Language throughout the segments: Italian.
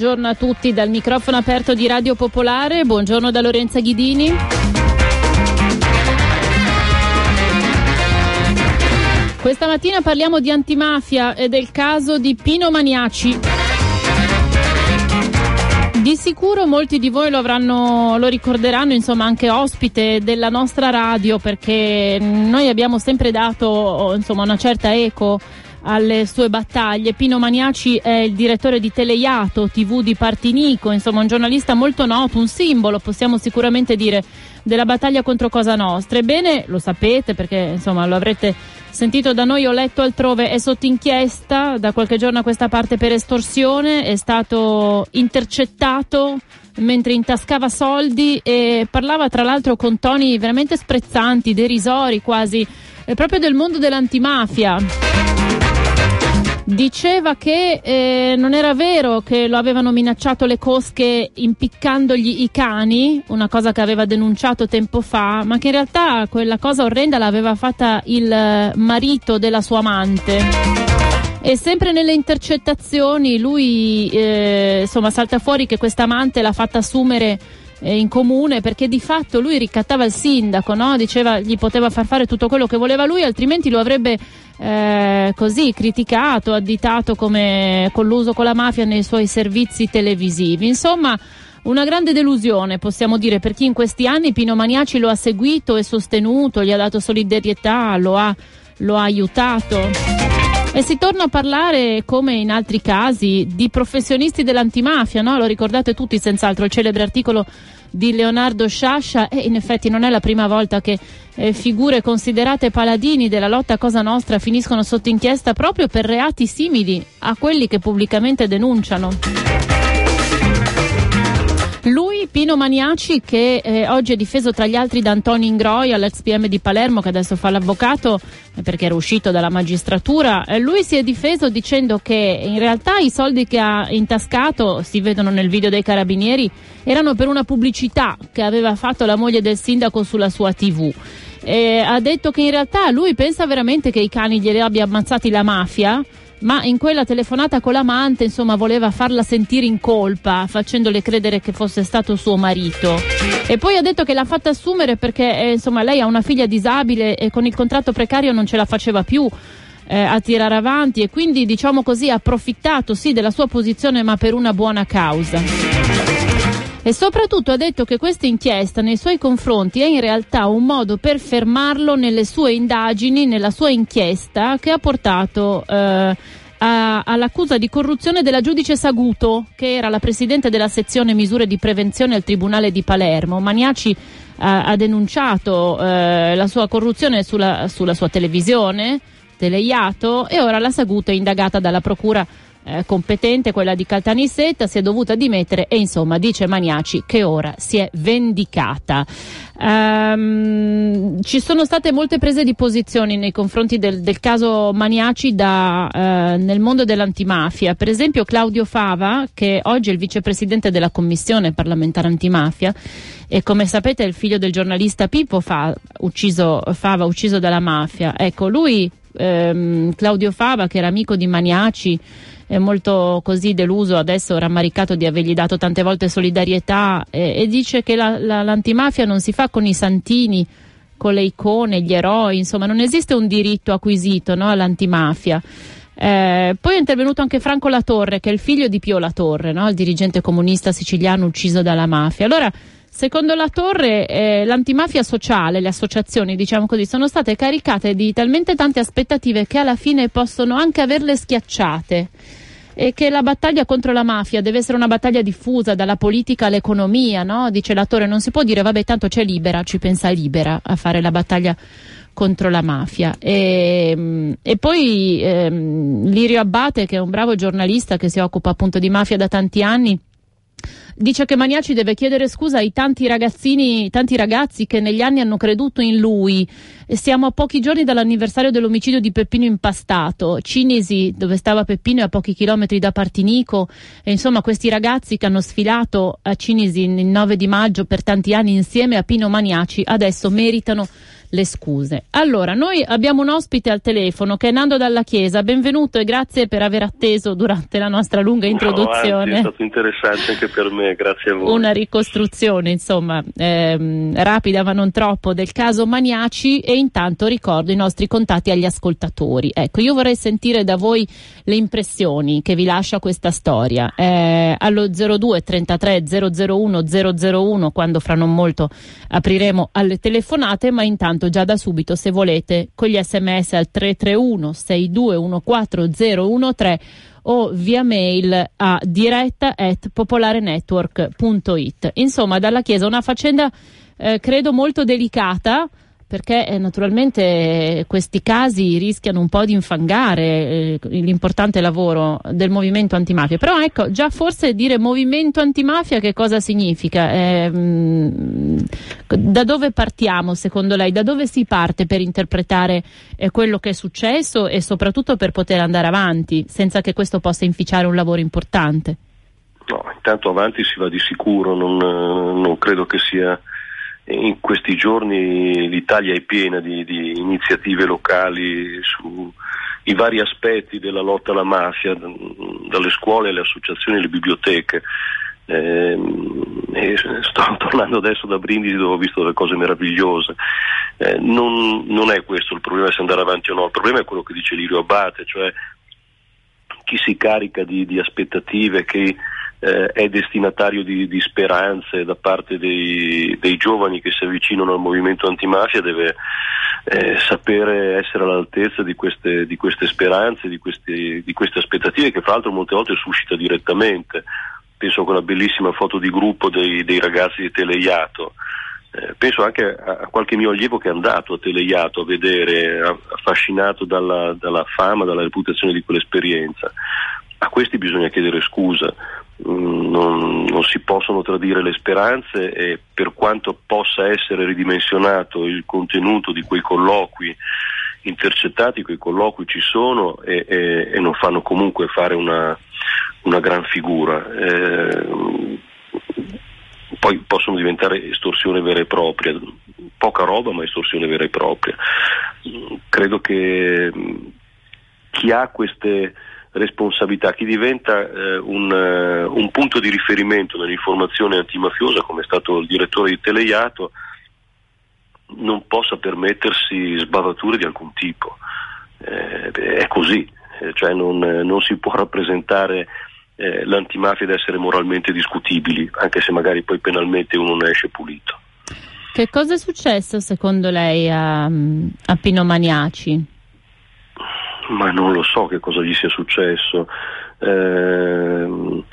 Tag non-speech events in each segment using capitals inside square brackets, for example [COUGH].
Buongiorno a tutti dal microfono aperto di Radio Popolare, buongiorno da Lorenza Ghidini. Questa mattina parliamo di antimafia e del caso di Pino Maniaci. Di sicuro molti di voi lo, avranno, lo ricorderanno, insomma, anche ospite della nostra radio perché noi abbiamo sempre dato insomma, una certa eco alle sue battaglie. Pino Maniaci è il direttore di Teleiato, TV di Partinico, insomma un giornalista molto noto, un simbolo, possiamo sicuramente dire, della battaglia contro Cosa Nostra. Ebbene, lo sapete perché insomma lo avrete sentito da noi, ho letto altrove, è sotto inchiesta da qualche giorno a questa parte per estorsione, è stato intercettato mentre intascava soldi e parlava tra l'altro con toni veramente sprezzanti, derisori quasi, proprio del mondo dell'antimafia diceva che eh, non era vero che lo avevano minacciato le cosche impiccandogli i cani, una cosa che aveva denunciato tempo fa, ma che in realtà quella cosa orrenda l'aveva fatta il marito della sua amante. E sempre nelle intercettazioni lui eh, insomma salta fuori che questa amante l'ha fatta assumere eh, in comune perché di fatto lui ricattava il sindaco, no? diceva gli poteva far fare tutto quello che voleva lui, altrimenti lo avrebbe eh, così criticato, additato come colluso con la mafia nei suoi servizi televisivi. Insomma, una grande delusione, possiamo dire, per chi in questi anni Pino Maniaci lo ha seguito e sostenuto, gli ha dato solidarietà, lo ha, lo ha aiutato. E si torna a parlare, come in altri casi, di professionisti dell'antimafia, no? Lo ricordate tutti senz'altro, il celebre articolo di Leonardo Sciascia e in effetti non è la prima volta che eh, figure considerate paladini della lotta a Cosa Nostra finiscono sotto inchiesta proprio per reati simili a quelli che pubblicamente denunciano. Lui, Pino Maniaci, che eh, oggi è difeso tra gli altri da Antonio Ingroia, l'ex PM di Palermo, che adesso fa l'avvocato eh, perché era uscito dalla magistratura. Eh, lui si è difeso dicendo che in realtà i soldi che ha intascato, si vedono nel video dei carabinieri, erano per una pubblicità che aveva fatto la moglie del sindaco sulla sua TV. Eh, ha detto che in realtà lui pensa veramente che i cani glieli abbia ammazzati la mafia ma in quella telefonata con l'amante, insomma, voleva farla sentire in colpa, facendole credere che fosse stato suo marito. E poi ha detto che l'ha fatta assumere perché, eh, insomma, lei ha una figlia disabile e con il contratto precario non ce la faceva più. Eh, a tirare avanti e quindi diciamo così ha approfittato sì della sua posizione ma per una buona causa. E soprattutto ha detto che questa inchiesta nei suoi confronti è in realtà un modo per fermarlo nelle sue indagini, nella sua inchiesta che ha portato eh, a, all'accusa di corruzione della giudice Saguto, che era la presidente della sezione misure di prevenzione al Tribunale di Palermo. Maniaci ha, ha denunciato eh, la sua corruzione sulla, sulla sua televisione, Teleiato, e ora la Saguto è indagata dalla Procura eh, competente, quella di Caltanissetta, si è dovuta dimettere e insomma dice Maniaci che ora si è vendicata. Um, ci sono state molte prese di posizioni nei confronti del, del caso Maniaci da, uh, nel mondo dell'antimafia. Per esempio Claudio Fava, che oggi è il vicepresidente della commissione parlamentare antimafia, e come sapete è il figlio del giornalista Pippo Fava, ucciso, Fava, ucciso dalla mafia. Ecco, lui, ehm, Claudio Fava, che era amico di Maniaci, è molto così deluso, adesso rammaricato di avergli dato tante volte solidarietà e, e dice che la, la, l'antimafia non si fa con i santini, con le icone, gli eroi, insomma non esiste un diritto acquisito no, all'antimafia. Eh, poi è intervenuto anche Franco Latorre, che è il figlio di Pio Latorre, no? il dirigente comunista siciliano ucciso dalla mafia. Allora Secondo la Torre, eh, l'antimafia sociale, le associazioni, diciamo così, sono state caricate di talmente tante aspettative che alla fine possono anche averle schiacciate e che la battaglia contro la mafia deve essere una battaglia diffusa dalla politica all'economia, no? Dice la Torre, non si può dire vabbè tanto c'è Libera, ci pensa Libera a fare la battaglia contro la mafia. E, e poi ehm, Lirio Abbate, che è un bravo giornalista che si occupa appunto di mafia da tanti anni, dice che Maniaci deve chiedere scusa ai tanti ragazzini, tanti ragazzi che negli anni hanno creduto in lui. Siamo a pochi giorni dall'anniversario dell'omicidio di Peppino Impastato. Cinisi, dove stava Peppino, è a pochi chilometri da Partinico. E insomma, questi ragazzi che hanno sfilato a Cinisi il 9 di maggio per tanti anni insieme a Pino Maniaci, adesso meritano le scuse. Allora, noi abbiamo un ospite al telefono che è Nando Dalla Chiesa. Benvenuto e grazie per aver atteso durante la nostra lunga introduzione. No, è stato interessante anche per me, grazie a voi. Una ricostruzione, insomma, ehm, rapida ma non troppo del caso Maniaci e intanto ricordo i nostri contatti agli ascoltatori. Ecco, io vorrei sentire da voi le impressioni che vi lascia questa storia. Eh, allo 02 33 001 001 quando fra non molto apriremo alle telefonate, ma intanto intanto già da subito se volete con gli sms al 331 6214013 o via mail a diretta at popolarenetwork.it. Insomma, dalla Chiesa una faccenda eh, credo molto delicata perché eh, naturalmente questi casi rischiano un po' di infangare eh, l'importante lavoro del movimento antimafia. Però ecco, già forse dire movimento antimafia che cosa significa? Eh, mh, da dove partiamo secondo lei? Da dove si parte per interpretare eh, quello che è successo e soprattutto per poter andare avanti senza che questo possa inficiare un lavoro importante? No, intanto avanti si va di sicuro, non, non credo che sia in questi giorni l'Italia è piena di, di iniziative locali sui vari aspetti della lotta alla mafia, dalle scuole alle associazioni alle biblioteche. Eh, sto [LAUGHS] tornando adesso da Brindisi dove ho visto delle cose meravigliose. Eh, non, non, è questo il problema se andare avanti o no, il problema è quello che dice Lirio Abate, cioè chi si carica di, di aspettative, che eh, è destinatario di, di, speranze da parte dei, dei, giovani che si avvicinano al movimento antimafia deve eh, sapere essere all'altezza di queste, di queste speranze, di, questi, di queste aspettative che fra l'altro molte volte suscita direttamente. Penso a quella bellissima foto di gruppo dei, dei ragazzi di Teleiato. Eh, penso anche a, a, qualche mio allievo che è andato a Teleiato a vedere, affascinato dalla, dalla fama, dalla reputazione di quell'esperienza. A questi bisogna chiedere scusa non, non, si possono tradire le speranze e per quanto possa essere ridimensionato il contenuto di quei colloqui intercettati, quei colloqui ci sono e, e, e non fanno comunque fare una, una gran figura. Eh, poi possono diventare estorsione vera e propria, poca roba ma estorsione vera e propria. Credo che chi ha queste responsabilità, chi diventa eh, un, uh, un, punto di riferimento nell'informazione antimafiosa, come è stato il direttore di Teleiato, non possa permettersi sbavature di alcun tipo. Eh, è così, eh, cioè non, non, si può rappresentare eh, l'antimafia ed essere moralmente discutibili, anche se magari poi penalmente uno ne esce pulito. Che cosa è successo secondo lei a, a Pino Maniaci? Ma non lo so che cosa gli sia successo. Eh,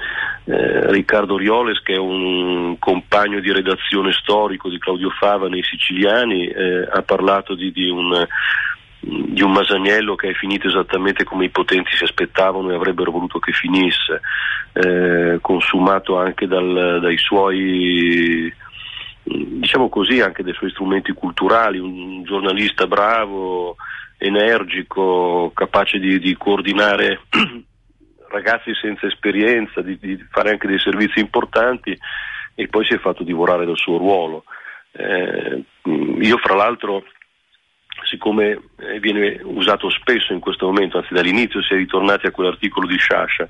eh, Riccardo Rioles, che è un compagno di redazione storico di Claudio Fava nei Siciliani, eh, ha parlato di, di, un, di, un, Masaniello che è finito esattamente come i potenti si aspettavano e avrebbero voluto che finisse, eh, consumato anche dal, dai suoi diciamo così anche dai suoi strumenti culturali, un giornalista bravo, energico, capace di, di coordinare [CLEARS THROAT] ragazzi senza esperienza, di, di, fare anche dei servizi importanti e poi si è fatto divorare dal suo ruolo. Eh, io fra l'altro, siccome eh, viene usato spesso in questo momento, anzi dall'inizio si è ritornati a quell'articolo di Sciascia,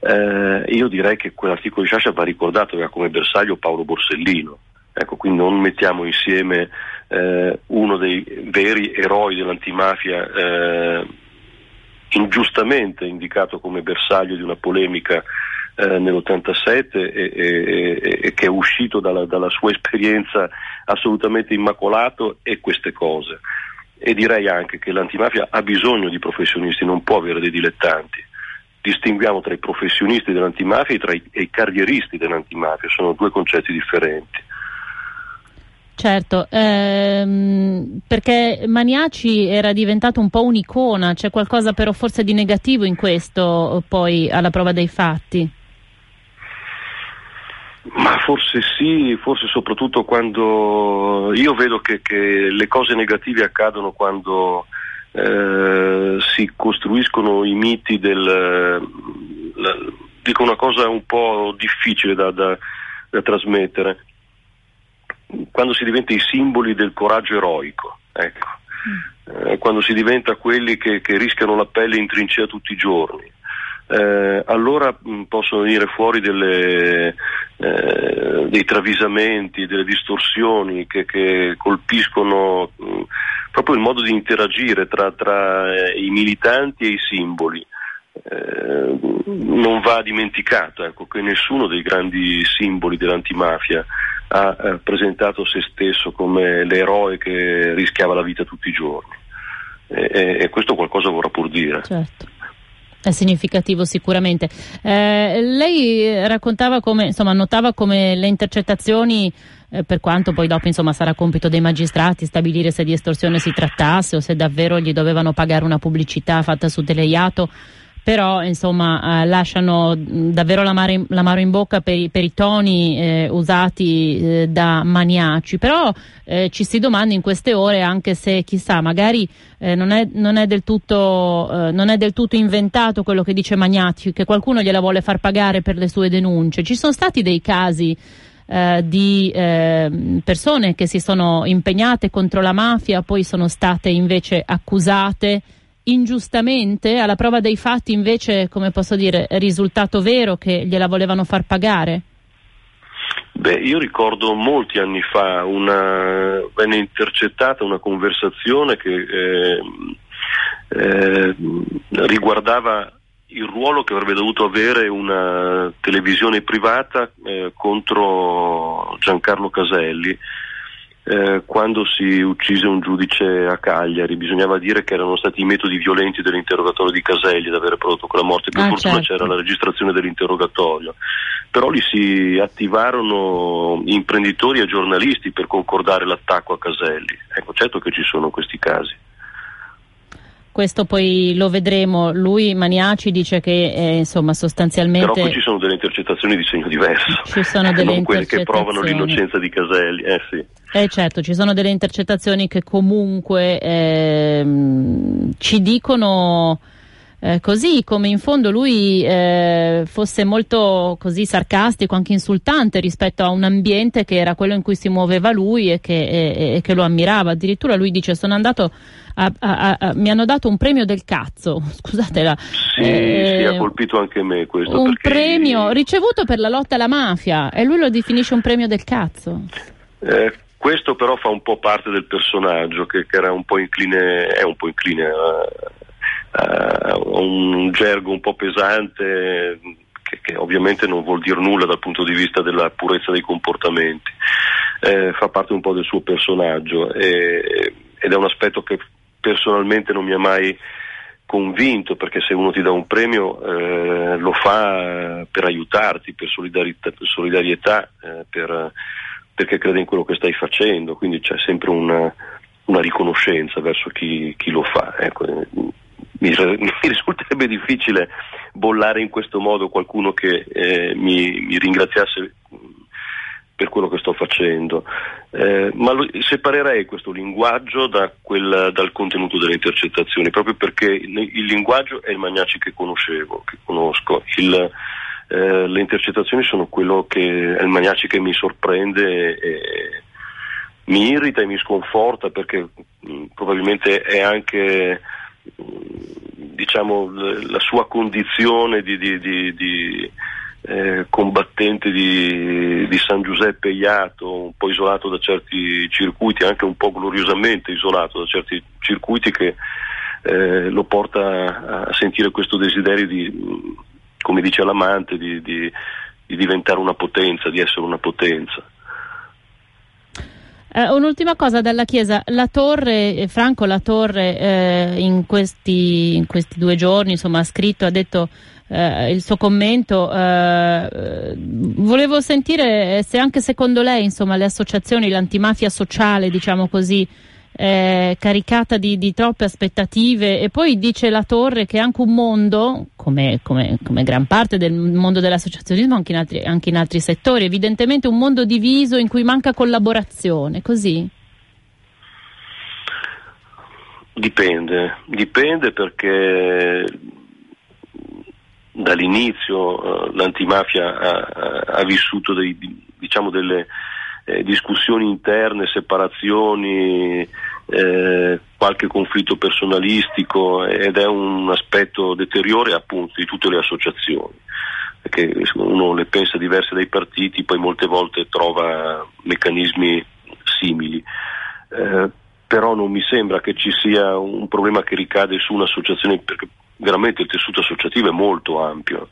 eh, io direi che quell'articolo di Sciascia va ricordato, aveva come bersaglio Paolo Borsellino. Ecco, quindi non mettiamo insieme eh, uno dei veri eroi dell'antimafia eh, ingiustamente indicato come bersaglio di una polemica eh, nell'87 e, e, e, che è uscito dalla, dalla sua esperienza assolutamente immacolato e queste cose. E direi anche che l'antimafia ha bisogno di professionisti, non può avere dei dilettanti. Distinguiamo tra i professionisti dell'antimafia e i, e i carrieristi dell'antimafia, sono due concetti differenti. Certo, ehm, perché Maniaci era diventato un po' un'icona, c'è qualcosa però forse di negativo in questo poi alla prova dei fatti? Ma forse sì, forse soprattutto quando io vedo che, che le cose negative accadono quando eh, si costruiscono i miti del... La, dico una cosa un po' difficile da, da, da trasmettere quando si diventa i simboli del coraggio eroico, ecco. mm. eh, quando si diventa quelli che, che, rischiano la pelle in trincea tutti i giorni, eh, allora mh, mm, possono venire fuori delle, eh, dei travisamenti, delle distorsioni che, che colpiscono mh, mm, proprio il modo di interagire tra, tra eh, i militanti e i simboli. Eh, non va dimenticato ecco, che nessuno dei grandi simboli dell'antimafia ha eh, presentato se stesso come l'eroe che rischiava la vita tutti i giorni. E, e questo qualcosa vorrà pur dire. Certo. È significativo sicuramente. Eh, lei raccontava come, insomma, notava come le intercettazioni, eh, per quanto poi dopo insomma, sarà compito dei magistrati stabilire se di estorsione si trattasse o se davvero gli dovevano pagare una pubblicità fatta su Teleiato, però insomma eh, lasciano davvero l'amaro, l'amaro in bocca per i, per i toni eh, usati eh, da maniaci, però eh, ci si domanda in queste ore anche se chissà magari eh, non è, non, è tutto, eh, non, è del tutto, inventato quello che dice Magnacci, che qualcuno gliela vuole far pagare per le sue denunce. Ci sono stati dei casi di persone che si sono impegnate contro la mafia, poi sono state invece accusate ingiustamente, alla prova dei fatti invece, come posso dire, è risultato vero che gliela volevano far pagare? Beh, io ricordo molti anni fa una, venne intercettata una conversazione che eh, eh, riguardava il ruolo che avrebbe dovuto avere una televisione privata eh, contro Giancarlo Caselli eh, quando si uccise un giudice a Cagliari, bisognava dire che erano stati i metodi violenti dell'interrogatorio di Caselli ad avere prodotto quella morte, per ah, fortuna certo. c'era la registrazione dell'interrogatorio, però lì si attivarono imprenditori e giornalisti per concordare l'attacco a Caselli, ecco certo che ci sono questi casi questo poi lo vedremo. Lui, Maniaci, dice che eh, insomma sostanzialmente. Però poi ci sono delle intercettazioni di segno diverso. Ci sono delle non quelle che provano l'innocenza di Caselli. Eh sì. Eh certo, ci sono delle intercettazioni che comunque ehm, ci dicono. Eh, così come in fondo lui eh, fosse molto così sarcastico, anche insultante rispetto a un ambiente che era quello in cui si muoveva lui e che, e, e che lo ammirava. Addirittura lui dice sono andato a, a, a, mi hanno dato un premio del cazzo, [LAUGHS] scusatela. Sì, eh, sì, ha colpito anche me questo. Un premio ricevuto per la lotta alla mafia e lui lo definisce un premio del cazzo. Eh, questo però fa un po' parte del personaggio che, che era un po' incline, è un po' incline a un gergo un po' pesante che, che, ovviamente non vuol dire nulla dal punto di vista della purezza dei comportamenti, eh, fa parte un po' del suo personaggio e, ed è un aspetto che personalmente non mi ha mai convinto perché se uno ti dà un premio eh, lo fa per aiutarti, per solidarietà, per solidarietà eh, per, perché crede in quello che stai facendo, quindi c'è sempre una, una riconoscenza verso chi, chi lo fa. Ecco, [LAUGHS] mi, risulterebbe difficile bollare in questo modo qualcuno che eh, mi, mi ringraziasse per quello che sto facendo, eh, ma lo, separerei questo linguaggio da quel, dal contenuto delle intercettazioni, proprio perché il, linguaggio è il Magnaci che conoscevo, che conosco, il, eh, le intercettazioni sono quello che è il Magnaci che mi sorprende e, mi irrita e mi sconforta perché mh, mm, probabilmente è anche mm, diciamo, la sua condizione di, di, di, di eh, combattente di, San Giuseppe Iato, un po' isolato da certi circuiti, anche un po' gloriosamente isolato da certi circuiti che eh, lo porta a sentire questo desiderio di, come dice l'amante, di diventare una potenza, di essere una potenza. Uh, un'ultima cosa dalla Chiesa, la Torre, eh, Franco La Torre eh, in, questi, in, questi, due giorni insomma, ha scritto, ha detto eh, il suo commento, eh, volevo sentire se anche secondo lei insomma, le associazioni, l'antimafia sociale diciamo così, eh, caricata di, di, troppe aspettative. E poi dice la Torre che anche un mondo, come, come, come gran parte del mondo dell'associazionismo anche in, altri, anche in altri settori, evidentemente un mondo diviso in cui manca collaborazione, così? Dipende, dipende perché dall'inizio uh, l'antimafia ha, ha vissuto dei, diciamo delle eh, discussioni interne, separazioni, eh, qualche conflitto personalistico ed è un aspetto deteriore appunto di tutte le associazioni. Perché uno le pensa diverse dai partiti poi molte volte trova meccanismi simili. Eh, però non mi sembra che ci sia un problema che ricade su un'associazione perché veramente il tessuto associativo è molto ampio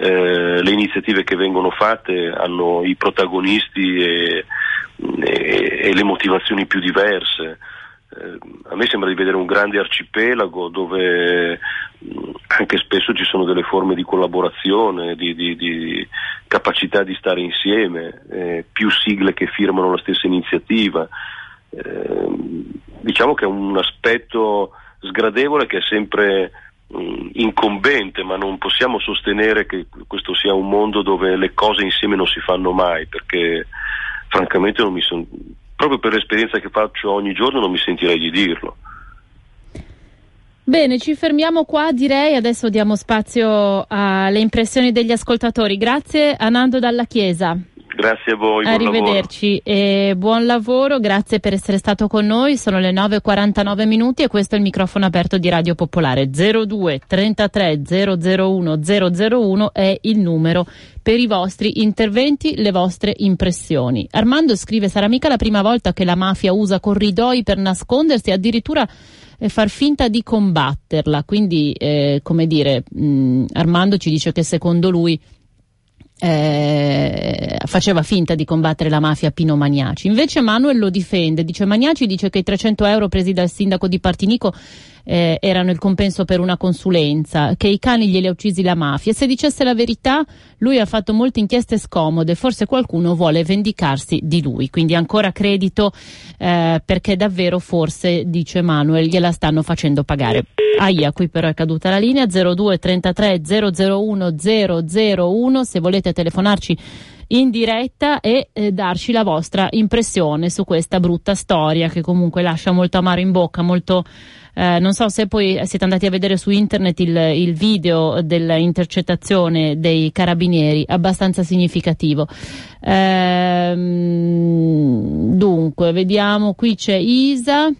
eh, le iniziative che vengono fatte hanno i protagonisti e, e, e le motivazioni più diverse. Eh, a me sembra di vedere un grande arcipelago dove mh, anche spesso ci sono delle forme di collaborazione, di, di, di capacità di stare insieme, eh, più sigle che firmano la stessa iniziativa. Eh, diciamo che è un aspetto sgradevole che è sempre Mm, incombente, ma non possiamo sostenere che questo sia un mondo dove le cose insieme non si fanno mai, perché francamente non mi son... proprio per l'esperienza che faccio ogni giorno non mi sentirei di dirlo. Bene, ci fermiamo qua, direi, adesso diamo spazio alle impressioni degli ascoltatori. Grazie a Nando Dalla Chiesa. Grazie a voi. Arrivederci e buon lavoro, grazie per essere stato con noi. Sono le 9.49 minuti e questo è il microfono aperto di Radio Popolare 02 33 001 001 è il numero per i vostri interventi, le vostre impressioni. Armando scrive: Sarà mica la prima volta che la mafia usa corridoi per nascondersi, addirittura eh, far finta di combatterla. Quindi, eh, come dire, mh, Armando ci dice che secondo lui eh, faceva finta di combattere la mafia Pino Magnaci. Invece Manuel lo difende, dice Magnaci dice che i 300 euro presi dal sindaco di Partinico eh, erano il compenso per una consulenza, che i cani glieli ha uccisi la mafia. Se dicesse la verità, lui ha fatto molte inchieste scomode, forse qualcuno vuole vendicarsi di lui. Quindi ancora credito eh, perché davvero forse, dice Manuel, gliela stanno facendo pagare. Aia, qui però è caduta la linea 02 33 001 001 se volete telefonarci in diretta e eh, darci la vostra impressione su questa brutta storia che comunque lascia molto amaro in bocca, molto eh, non so se poi siete andati a vedere su internet il, il video dell'intercettazione dei carabinieri, abbastanza significativo. Ehm, dunque, vediamo, qui c'è Isa.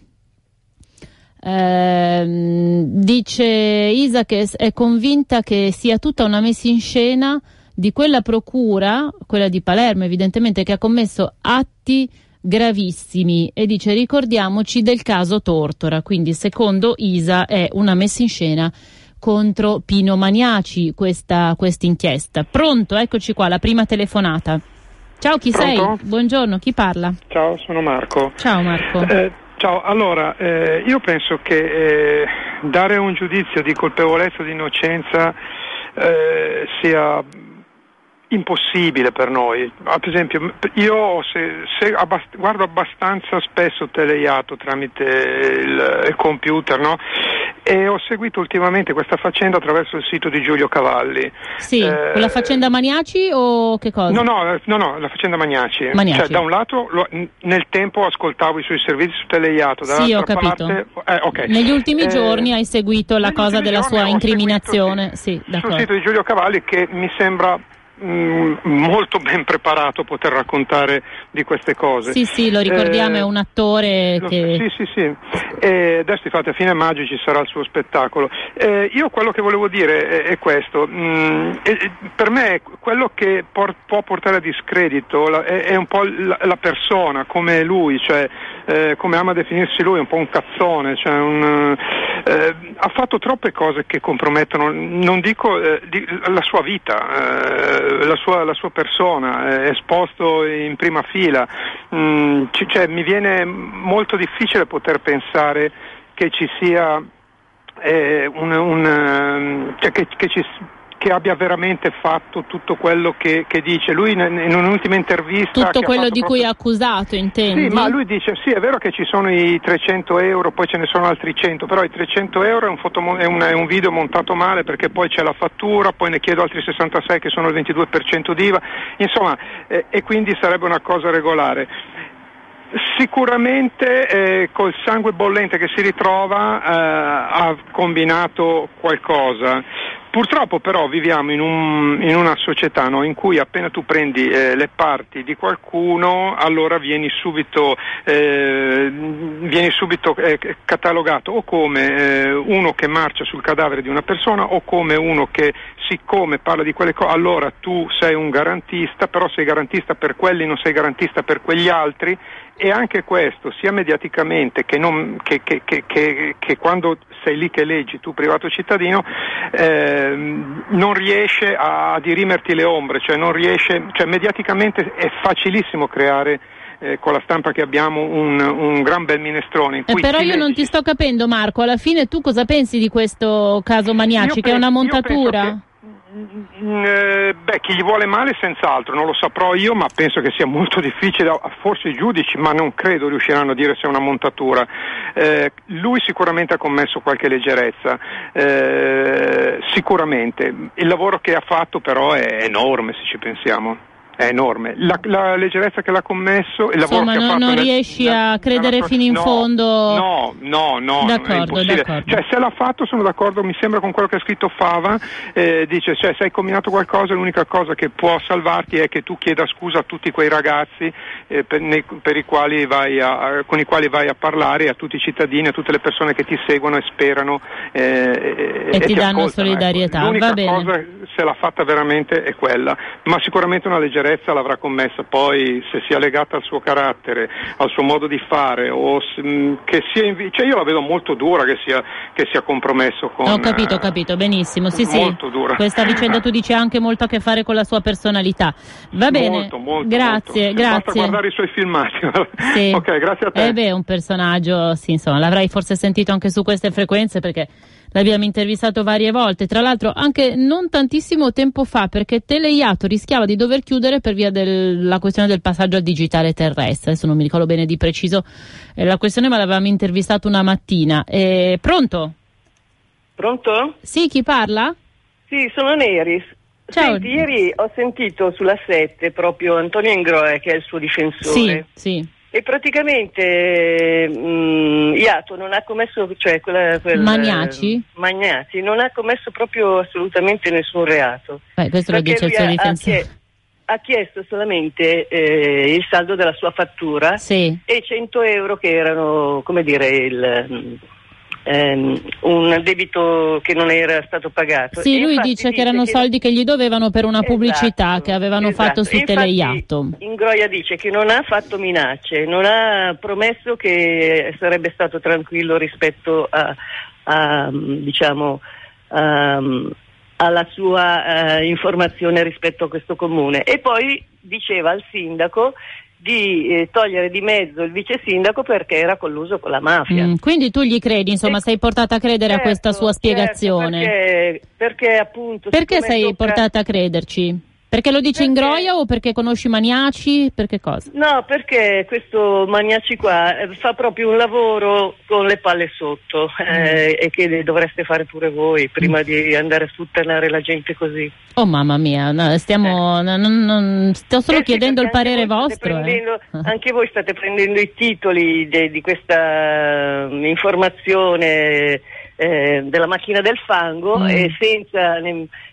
Eh, dice Isa che è convinta che sia tutta una messa in scena di quella procura, quella di Palermo evidentemente, che ha commesso atti gravissimi e dice ricordiamoci del caso Tortora, quindi secondo Isa è una messa in scena contro Pino Maniaci questa inchiesta. Pronto, eccoci qua, la prima telefonata. Ciao, chi Pronto? sei? Buongiorno, chi parla? Ciao, sono Marco. Ciao Marco. Eh, ciao, allora, eh, io penso che eh, dare un giudizio di colpevolezza o di innocenza eh, sia impossibile per noi. Ad esempio, io se, se abbast- guardo abbastanza spesso Teleiato tramite il, il computer, no? E ho seguito ultimamente questa faccenda attraverso il sito di Giulio Cavalli. Sì, eh, la faccenda Maniaci o che cosa? No, no, no, no la faccenda Maniaci. Maniaci. Cioè, da un lato lo, nel tempo ascoltavo i suoi servizi su Teleiato, sì, ho capito. Parte, eh, okay. Negli ultimi eh, giorni hai seguito la cosa della sua incriminazione. Sì, sul sito di Giulio Cavalli che mi sembra molto ben preparato a poter raccontare di queste cose. Sì, sì, lo ricordiamo, eh, è un attore che... Sì, sì, sì. E adesso infatti a fine maggio ci sarà il suo spettacolo. Eh, io quello che volevo dire è, è questo. Mm, è, per me quello che por- può portare a discredito la, è, è, un po' la, la, persona, come lui, cioè eh, come ama definirsi lui, un po' un cazzone, cioè un, eh, ha fatto troppe cose che compromettono, non dico eh, di, la sua vita, eh, la sua, la, sua, persona, è esposto in prima fila, mm, c- cioè, mi viene molto difficile poter pensare che ci sia eh, un, un, ehm, cioè che, che ci che abbia veramente fatto tutto quello che, che dice. Lui in, in, un'ultima intervista... Tutto quello di proprio... cui è accusato, intendi? Sì, ma lui dice sì, è vero che ci sono i 300 euro, poi ce ne sono altri 100, però i 300 euro è un, foto, è un, è un video montato male perché poi c'è la fattura, poi ne chiedo altri 66 che sono il 22% d'IVA, insomma, eh, e quindi sarebbe una cosa regolare. Sicuramente eh, col sangue bollente che si ritrova eh, ha combinato qualcosa. Purtroppo però viviamo in, un, in una società no, in cui appena tu prendi eh, le parti di qualcuno allora vieni subito, eh, vieni subito eh, catalogato o come eh, uno che marcia sul cadavere di una persona o come uno che siccome parla di quelle cose allora tu sei un garantista, però sei garantista per quelli, non sei garantista per quegli altri e anche questo, sia mediaticamente che, non, che, che, che, quando sei lì che leggi tu privato cittadino, eh, non riesce a dirimerti le ombre, cioè, riesce, cioè mediaticamente è facilissimo creare eh, con la stampa che abbiamo un, un gran bel minestrone. Eh, però io leggi... non ti sto capendo Marco, alla fine tu cosa pensi di questo caso Maniaci, che è una montatura? Mm, eh, beh, chi gli vuole male senz'altro, non lo saprò io, ma penso che sia molto difficile, forse i giudici, ma non credo riusciranno a dire se è una montatura. Eh, lui sicuramente ha commesso qualche leggerezza, eh, sicuramente. Il lavoro che ha fatto però è enorme se ci pensiamo è enorme. La, la leggerezza che l'ha commesso, il lavoro Insomma, che non, ha fatto... non riesci nel, a credere fino in no, fondo... No, no, no, d'accordo, d'accordo. Cioè, se l'ha fatto sono d'accordo, mi sembra con quello che ha scritto Fava, eh, dice, cioè, se hai combinato qualcosa l'unica cosa che può salvarti è che tu chieda scusa a tutti quei ragazzi eh, per, nei, per i a, con i quali vai a parlare, a tutti i cittadini, a tutte le persone che ti seguono e sperano eh, e, e, ti, danno ecco. solidarietà. Ecco. L'unica cosa, se l'ha fatta veramente, è quella, ma sicuramente una leggerezza leggerezza l'avrà commessa, poi se sia legata al suo carattere, al suo modo di fare, o mm, che sia invi- cioè io la vedo molto dura che sia, che sia compromesso con... Ho capito, ho eh, capito, benissimo, sì molto sì, dura. questa vicenda tu dici ha anche molto a che fare con la sua personalità. Va bene, molto, molto, grazie, molto. grazie. Basta guardare i suoi filmati. [LAUGHS] Sì. ok, grazie a te. Eh beh, un personaggio, sì, insomma, l'avrai forse sentito anche su queste frequenze perché L'abbiamo intervistato varie volte, tra l'altro anche non tantissimo tempo fa, perché Teleiato rischiava di dover chiudere per via della questione del passaggio al digitale terrestre. Adesso non mi ricordo bene di preciso eh, la questione, ma l'avevamo intervistato una mattina. Eh, pronto? Pronto? Sì, chi parla? Sì, sono Neris. Ciao. Senti, ieri ho sentito sulla 7 proprio Antonio Ingroe, che è il suo difensore. Sì, sì e praticamente mh, mm, Iato non ha commesso, cioè quella, quel, Magnaci? Magnaci non ha commesso proprio assolutamente nessun reato. Beh, questo lo dice il suo difensore. Ha chiesto solamente eh, il saldo della sua fattura sì. e 100 euro che erano, come dire, il ehm, un debito che non era stato pagato. Sì, e lui dice che erano che soldi che gli dovevano per una pubblicità esatto, che avevano esatto. fatto su Teleiato. Ingroia dice che non ha fatto minacce, non ha promesso che sarebbe stato tranquillo rispetto a, a diciamo, a, alla sua uh, informazione rispetto a questo comune. E poi diceva al sindaco di eh, togliere di mezzo il vice sindaco perché era colluso con la mafia. Mm, quindi tu gli credi, insomma, e, sei portata a credere certo, a questa sua certo, spiegazione? Certo, perché, perché appunto... Perché sei tocca... portata a crederci? Perché lo dice perché... in groia o perché conosci Maniaci? Perché cosa? No, perché questo Maniaci qua eh, fa proprio un lavoro con le palle sotto eh, mm. e che dovreste fare pure voi prima mm. di andare a suttanare la gente così. Oh mamma mia, no, stiamo, eh. non, non, sto solo eh chiedendo il parere vostro. Eh. [LAUGHS] Anche voi state prendendo i titoli de, di questa uh, informazione eh, della macchina del fango mm. e senza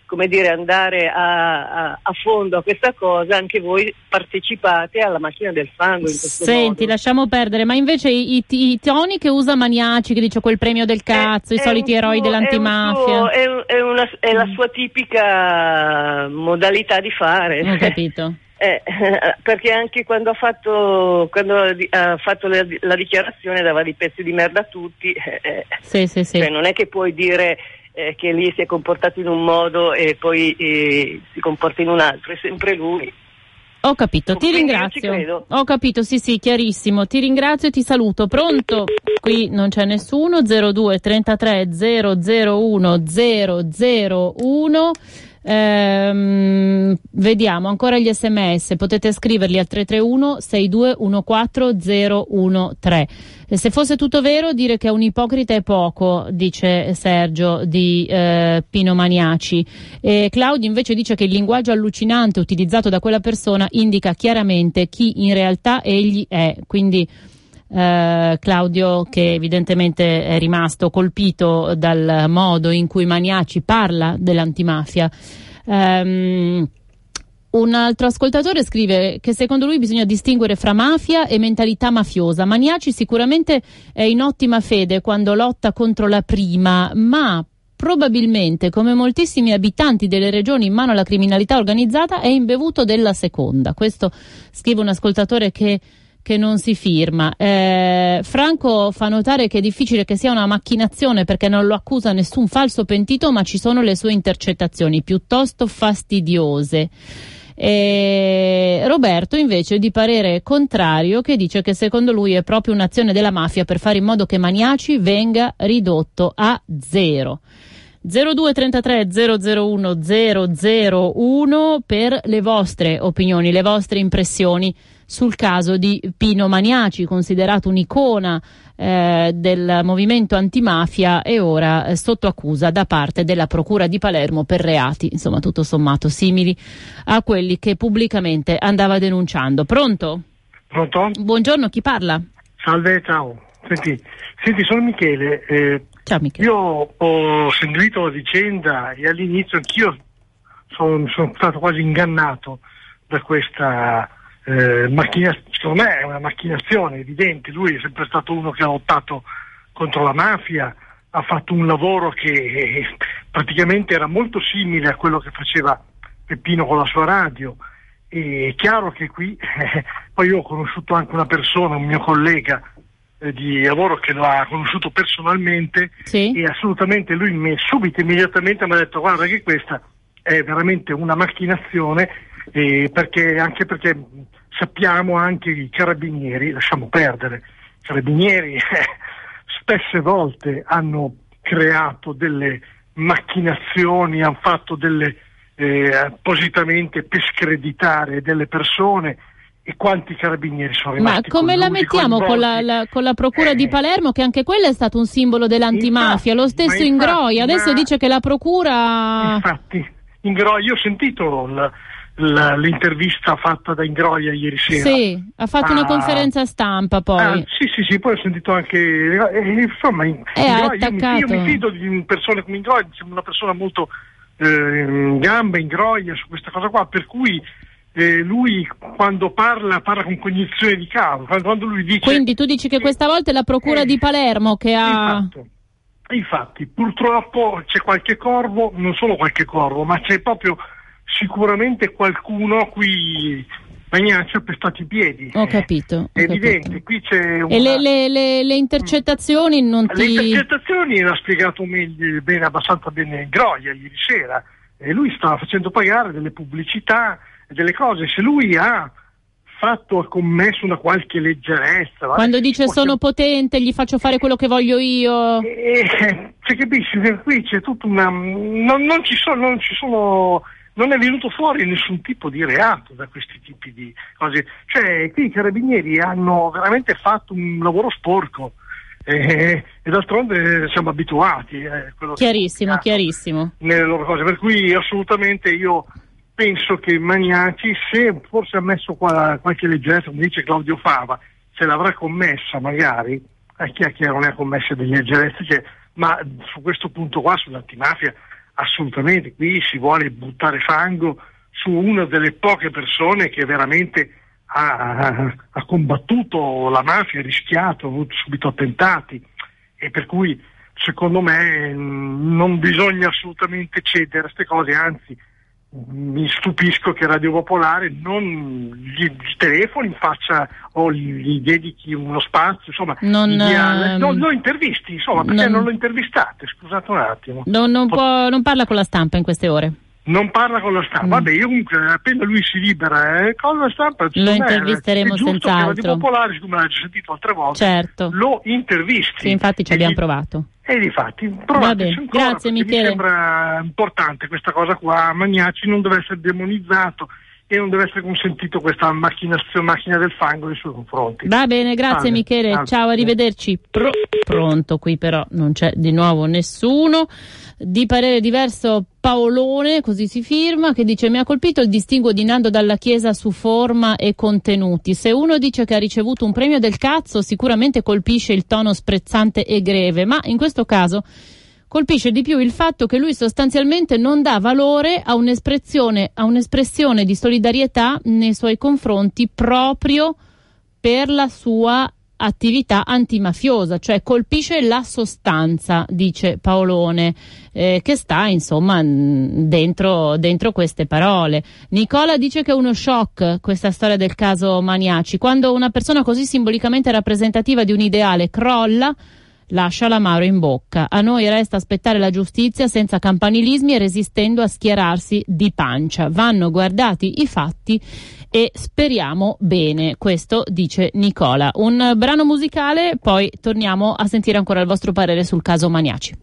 come dire, andare a, a, a, fondo a questa cosa anche voi partecipate alla macchina del fango. Senti, modo. lasciamo perdere, ma invece i, i, i, toni che usa Maniaci, che dice quel premio del cazzo, è, i soliti eroi suo, dell'antimafia. È, è, una, è la sua tipica modalità di fare. Ho capito. [LAUGHS] Eh, [LAUGHS] perché anche quando ha fatto, quando ha fatto la, la, dichiarazione dava di pezzi di merda a tutti. [LAUGHS] Eh, eh, sì, sì, sì. Cioè, non è che puoi dire eh, che lì si è comportato in un modo e poi eh, si comporta in un altro, è sempre lui. Ho capito, ti ringrazio. Ho capito, sì, sì, chiarissimo. Ti ringrazio e ti saluto. Pronto? Qui non c'è nessuno. 02 33 001 001. Ehm, vediamo ancora gli sms, potete scriverli al 331 6214 013. Se fosse tutto vero, dire che è un ipocrita è poco, dice Sergio di eh, Pino Maniaci. E Claudio invece dice che il linguaggio allucinante utilizzato da quella persona indica chiaramente chi in realtà egli è. Quindi eh, Claudio che evidentemente è rimasto colpito dal modo in cui Maniaci parla dell'antimafia. Um, un altro ascoltatore scrive che secondo lui bisogna distinguere fra mafia e mentalità mafiosa. Maniaci sicuramente è in ottima fede quando lotta contro la prima, ma probabilmente, come moltissimi abitanti delle regioni in mano alla criminalità organizzata, è imbevuto della seconda. Questo scrive un ascoltatore che che non si firma. Eh, Franco fa notare che è difficile che sia una macchinazione perché non lo accusa nessun falso pentito, ma ci sono le sue intercettazioni piuttosto fastidiose. E Roberto invece di parere contrario che dice che secondo lui è proprio un'azione della mafia per fare in modo che Maniaci venga ridotto a zero. 0233 001 001 per le vostre opinioni, le vostre impressioni sul caso di Pino Maniaci, considerato un'icona eh, del movimento antimafia e ora eh, sotto accusa da parte della Procura di Palermo per reati, insomma tutto sommato simili a quelli che pubblicamente andava denunciando. Pronto? Pronto? Buongiorno, chi parla? Salve, ciao. Senti, senti sono Michele. Eh, ciao Michele. Io ho seguito la vicenda e all'inizio anch'io sono, sono stato quasi ingannato da questa eh, macchina, secondo me è una macchinazione evidente, lui è sempre stato uno che ha lottato contro la mafia, ha fatto un lavoro che eh, praticamente era molto simile a quello che faceva Peppino con la sua radio. E è chiaro che qui, eh, [LAUGHS] poi io ho conosciuto anche una persona, un mio collega di lavoro che lo ha conosciuto personalmente sì. e assolutamente lui mi, subito, immediatamente mi ha detto guarda che questa è veramente una macchinazione eh, perché, anche perché sappiamo anche i carabinieri, lasciamo perdere, i carabinieri eh, [LAUGHS] spesse volte hanno creato delle macchinazioni, hanno fatto delle eh, appositamente per screditare delle persone e quanti carabinieri sono rimasti Ma come la mettiamo con la, la, con la, procura eh, di Palermo che anche quella è stato un simbolo dell'antimafia, lo stesso Ingroi, adesso ma, dice che la procura... Infatti, Ingroi, io ho sentito la, l'intervista fatta da Ingroia ieri sera. Sì, ha fatto ah, una conferenza stampa poi. Ah, sì, sì, sì, poi ho sentito anche... Eh, insomma, in, Ingroia, io, mi, io, mi, fido di persone come Ingroia, una persona molto eh, in gamba, Ingroia su questa cosa qua, per cui eh, lui quando parla parla con cognizione di causa. Quando, lui dice, Quindi tu dici che questa volta è la Procura di Palermo che ha... Infatti, infatti, purtroppo c'è qualche corvo, non solo qualche corvo, ma c'è proprio sicuramente qualcuno a cui Magnaccio ha pestato i piedi. Ho capito. È evidente, capito. qui c'è una... E le, le, le, le intercettazioni non ti... Le intercettazioni l'ha spiegato meglio, bene, abbastanza bene Groia ieri sera. E lui stava facendo pagare delle pubblicità delle cose. Se lui ha fatto, ha commesso una qualche leggerezza... Quando dice possiamo... sono potente, gli faccio fare quello che voglio io... Eh, cioè, capisci, qui c'è tutta una... Non, non ci sono... Non ci sono non è venuto fuori nessun tipo di reato da questi tipi di cose. Cioè, qui i carabinieri hanno veramente fatto un lavoro sporco. Eh, e d'altronde siamo abituati. Eh, chiarissimo, chiarissimo. Nelle loro cose. Per cui assolutamente io penso che Magnaci, se forse ha messo qua, qualche leggerezza, come dice Claudio Fava, se l'avrà commessa magari, è chiaro che non ne ha commesse delle leggerezze, cioè, ma su questo punto qua, sull'antimafia, assolutamente, qui si vuole buttare fango su una delle poche persone che veramente ha, ha combattuto la mafia, ha rischiato, ha avuto subito attentati. E per cui secondo me non bisogna assolutamente cedere a queste cose, anzi mi stupisco che Radio Popolare non gli, telefoni in faccia o gli, gli, dedichi uno spazio, insomma, non, dia, um, non lo intervisti, insomma, perché non, non lo intervistate? Scusate un attimo. Non, non, può, non parla con la stampa in queste ore non parla con la stampa. Mm. Vabbè, io comunque appena lui si libera eh, con la stampa lo intervisteremo è senz'altro. Che Popolare, siccome l'hai già sentito altre volte, certo. lo intervisti. Sì, infatti ci abbiamo gli... provato. E di fatti, provateci ancora, Grazie Michele. Mi sembra importante questa cosa qua. Magnacci non deve essere demonizzato e non deve essere consentito questa macchina, macchina del fango nei suoi confronti. Va bene, grazie vale, Michele, vale. ciao, arrivederci. Pro- pronto, qui però non c'è di nuovo nessuno. Di parere diverso Paolone, così si firma, che dice mi ha colpito il distinguo di Nando dalla Chiesa su forma e contenuti. Se uno dice che ha ricevuto un premio del cazzo, sicuramente colpisce il tono sprezzante e greve, ma in questo caso colpisce di più il fatto che lui sostanzialmente non dà valore a un'espressione, a un'espressione di solidarietà nei suoi confronti proprio per la sua attività antimafiosa, cioè colpisce la sostanza, dice Paolone, eh, che sta insomma dentro, dentro, queste parole. Nicola dice che è uno shock questa storia del caso Maniaci, quando una persona così simbolicamente rappresentativa di un ideale crolla lascia l'amaro in bocca. A noi resta aspettare la giustizia senza campanilismi e resistendo a schierarsi di pancia. Vanno guardati i fatti e speriamo bene. Questo dice Nicola. Un brano musicale, poi torniamo a sentire ancora il vostro parere sul caso Maniaci.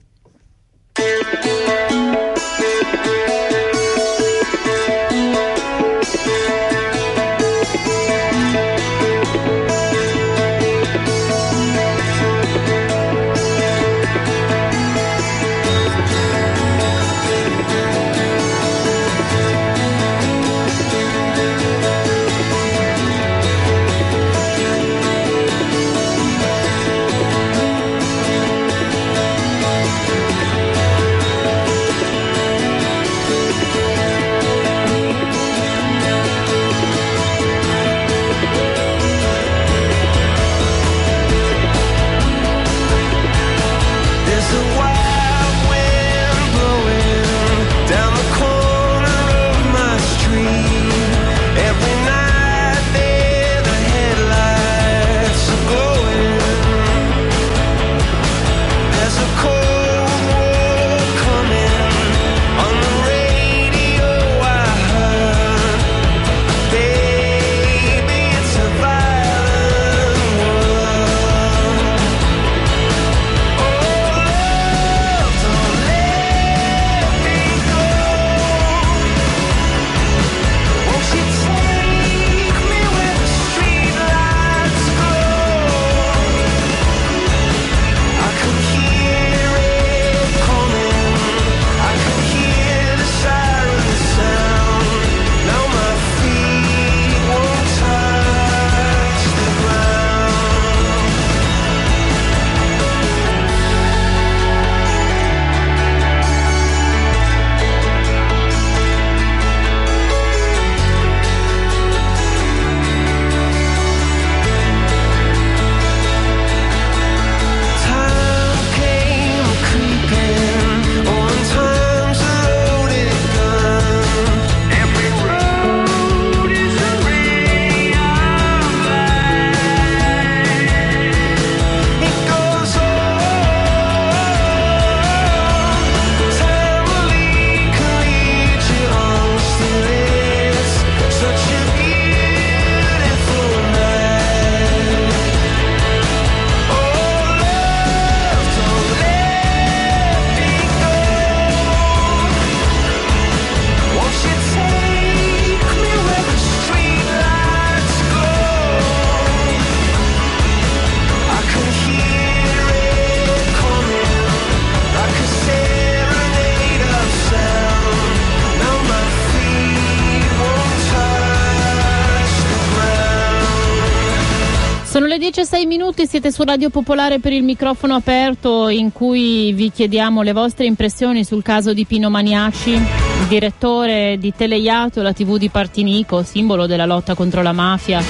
Sono le 16 minuti, siete su Radio Popolare per il microfono aperto in cui vi chiediamo le vostre impressioni sul caso di Pino Maniaci, direttore di Teleiato, la TV di Partinico, simbolo della lotta contro la mafia.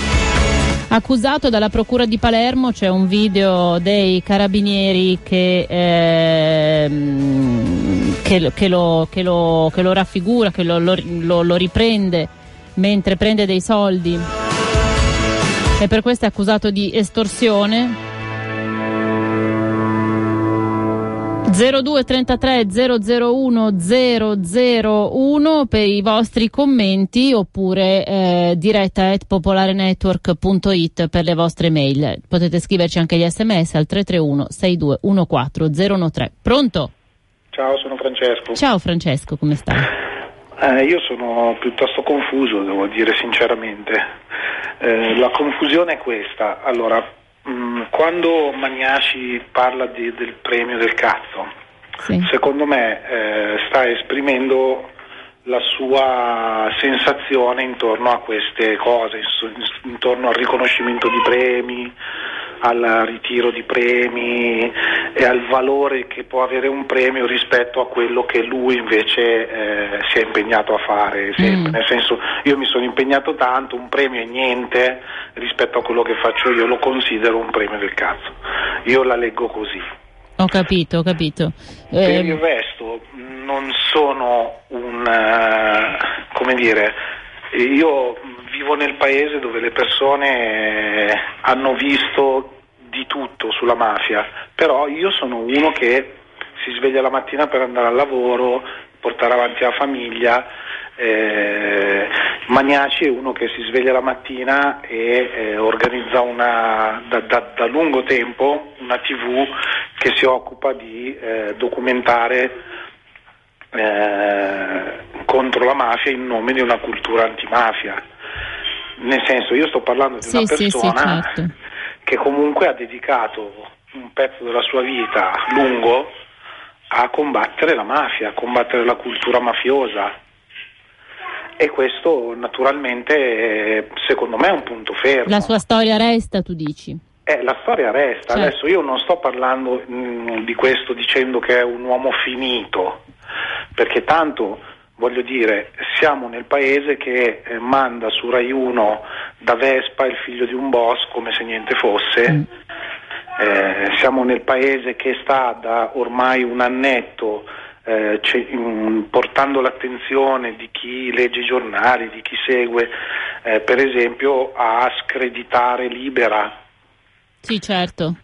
Accusato dalla Procura di Palermo, c'è un video dei carabinieri che eh, che, che, lo, che, lo, lo raffigura, che lo, lo riprende mentre prende dei soldi e per questo è accusato di estorsione 0233 001 001 per i vostri commenti oppure eh, diretta at popolarenetwork.it per le vostre mail. Potete scriverci anche gli sms al 331 6214 013. Pronto? Ciao, sono Francesco. Ciao Francesco, come stai? Eh, io sono piuttosto confuso, devo dire sinceramente. Eh, la confusione è questa. Allora, mh, mm, quando Magnasci parla di, del premio del cazzo, sì. secondo me eh, sta esprimendo la sua sensazione intorno a queste cose, intorno al riconoscimento di premi, al ritiro di premi e al valore che può avere un premio rispetto a quello che lui invece eh, si è impegnato a fare. Mm. Nel senso, io mi sono impegnato tanto, un premio è niente rispetto a quello che faccio io, lo considero un premio del cazzo. Io la leggo così. Ho capito, ho capito. Per eh... il resto non sono un, uh, come dire, io vivo nel paese dove le persone hanno visto di tutto sulla mafia, però io sono uno che si sveglia la mattina per andare al lavoro, portare avanti la famiglia. Eh, Magnaci è uno che si sveglia la mattina e eh, organizza una, da, da, da, lungo tempo una tv che si occupa di eh, documentare eh, contro la mafia in nome di una cultura antimafia. Nel senso, io sto parlando di sì, una persona sì, sì, certo. che comunque ha dedicato un pezzo della sua vita lungo a combattere la mafia, a combattere la cultura mafiosa. E questo naturalmente secondo me è un punto fermo. La sua storia resta, tu dici? Eh, la storia resta. Certo. Adesso io non sto parlando mh, mm, di questo dicendo che è un uomo finito, perché tanto voglio dire, siamo nel paese che eh, manda su Rai 1 da Vespa il figlio di un boss come se niente fosse. Mm. Eh, siamo nel paese che sta da ormai un annetto eh, um, portando l'attenzione di chi legge i giornali, di chi segue, eh, per esempio, a screditare Libera. Sì, certo.